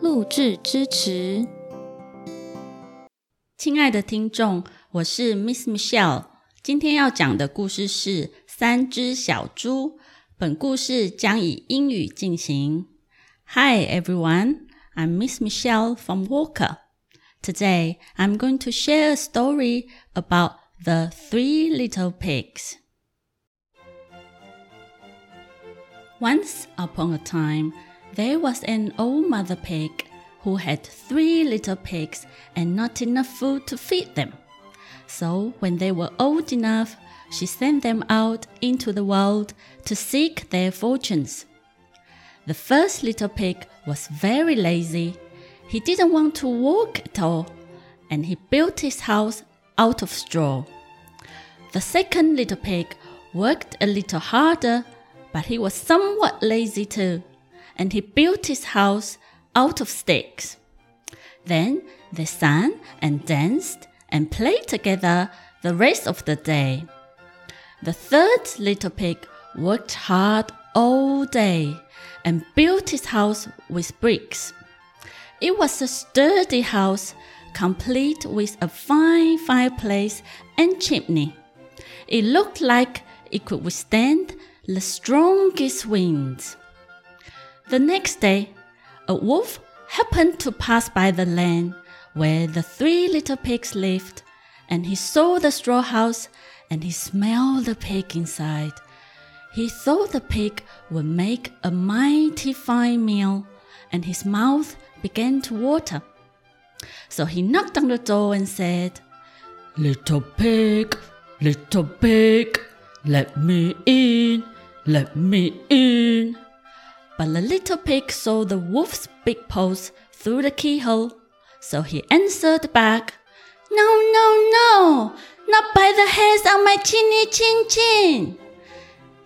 录制支持。亲爱的听众，我是 Miss Michelle，今天要讲的故事是《三只小猪》。本故事将以英语进行。Hi everyone, I'm Miss Michelle from Waker. Today, I'm going to share a story about the three little pigs. Once upon a time, there was an old mother pig who had three little pigs and not enough food to feed them. So, when they were old enough, she sent them out into the world to seek their fortunes. The first little pig was very lazy. He didn't want to walk at all, and he built his house out of straw. The second little pig worked a little harder, but he was somewhat lazy too and he built his house out of sticks. Then they sang and danced and played together the rest of the day. The third little pig worked hard all day and built his house with bricks. It was a sturdy house, complete with a fine fireplace and chimney. It looked like it could withstand the strongest winds. The next day, a wolf happened to pass by the land where the three little pigs lived, and he saw the straw house and he smelled the pig inside. He thought the pig would make a mighty fine meal, and his mouth began to water. So he knocked on the door and said, Little pig, little pig, let me in, let me in. But the little pig saw the wolf's big paws through the keyhole, so he answered back, No, no, no, not by the hairs on my chinny chin chin.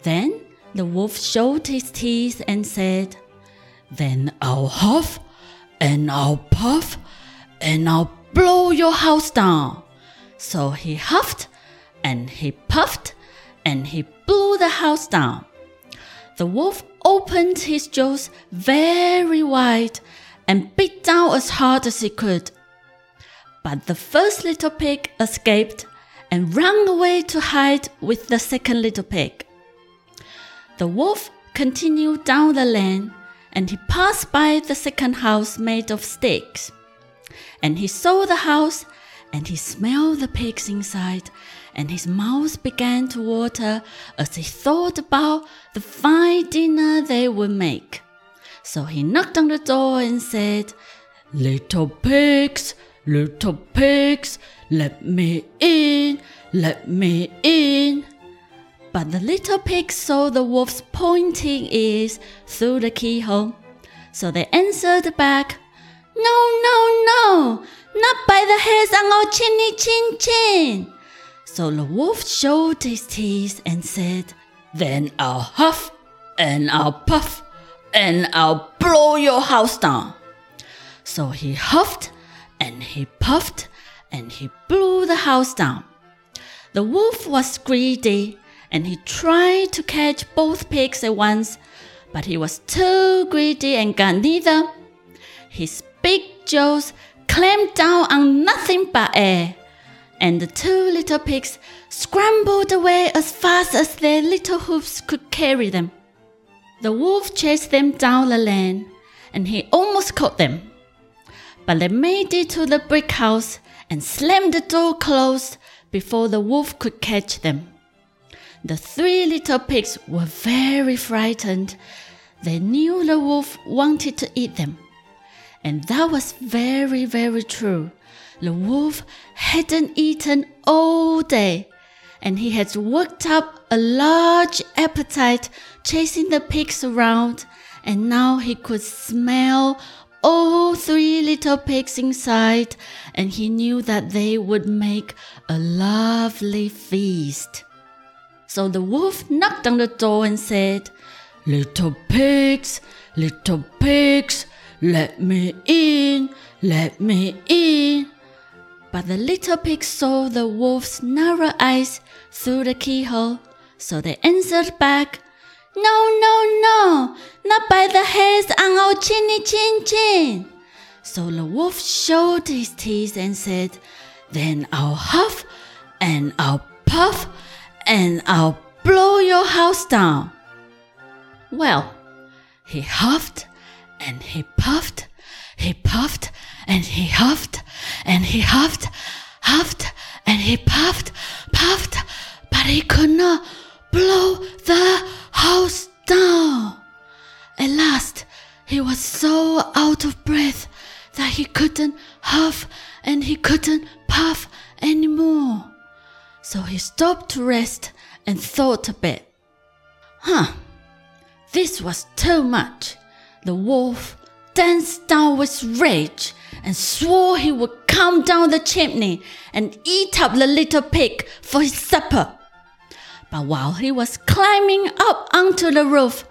Then the wolf showed his teeth and said, Then I'll huff and I'll puff and I'll blow your house down. So he huffed and he puffed and he blew the house down. The wolf opened his jaws very wide and bit down as hard as he could. But the first little pig escaped and ran away to hide with the second little pig. The wolf continued down the lane and he passed by the second house made of sticks. And he saw the house and he smelled the pigs inside and his mouth began to water as he thought about the fine dinner they would make. So he knocked on the door and said, Little pigs, little pigs, let me in, let me in. But the little pigs saw the wolf's pointing ears through the keyhole. So they answered back, No, no, no, not by the hairs on our chinny chin chin. So the wolf showed his teeth and said, Then I'll huff and I'll puff and I'll blow your house down. So he huffed and he puffed and he blew the house down. The wolf was greedy and he tried to catch both pigs at once, but he was too greedy and got neither. His big jaws clamped down on nothing but air and the two little pigs scrambled away as fast as their little hoofs could carry them. The wolf chased them down the lane, and he almost caught them. But they made it to the brick house and slammed the door closed before the wolf could catch them. The three little pigs were very frightened. They knew the wolf wanted to eat them. And that was very, very true the wolf hadn't eaten all day, and he had worked up a large appetite chasing the pigs around, and now he could smell all three little pigs inside, and he knew that they would make a lovely feast. So the wolf knocked on the door and said, Little pigs, little pigs, let me in, let me in. But the little pigs saw the wolf's narrow eyes through the keyhole, so they answered back, No, no, no, not by the hairs on our chinny chin chin. So the wolf showed his teeth and said, Then I'll huff and I'll puff and I'll blow your house down. Well, he huffed and he puffed, he puffed and he huffed and he huffed, huffed and he puffed, puffed, but he could not blow the house down. At last, he was so out of breath that he couldn't huff and he couldn't puff anymore. So he stopped to rest and thought a bit. Huh, this was too much. The wolf danced down with rage and swore he would come down the chimney and eat up the little pig for his supper. But while he was climbing up onto the roof,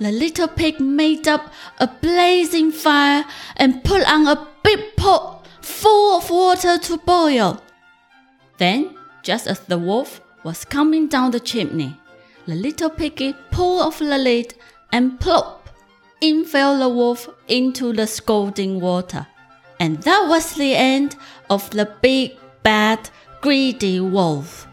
the little pig made up a blazing fire and put on a big pot full of water to boil. Then, just as the wolf was coming down the chimney, the little piggy pulled off the lid and plop, in fell the wolf into the scalding water. And that was the end of the big, bad, greedy wolf.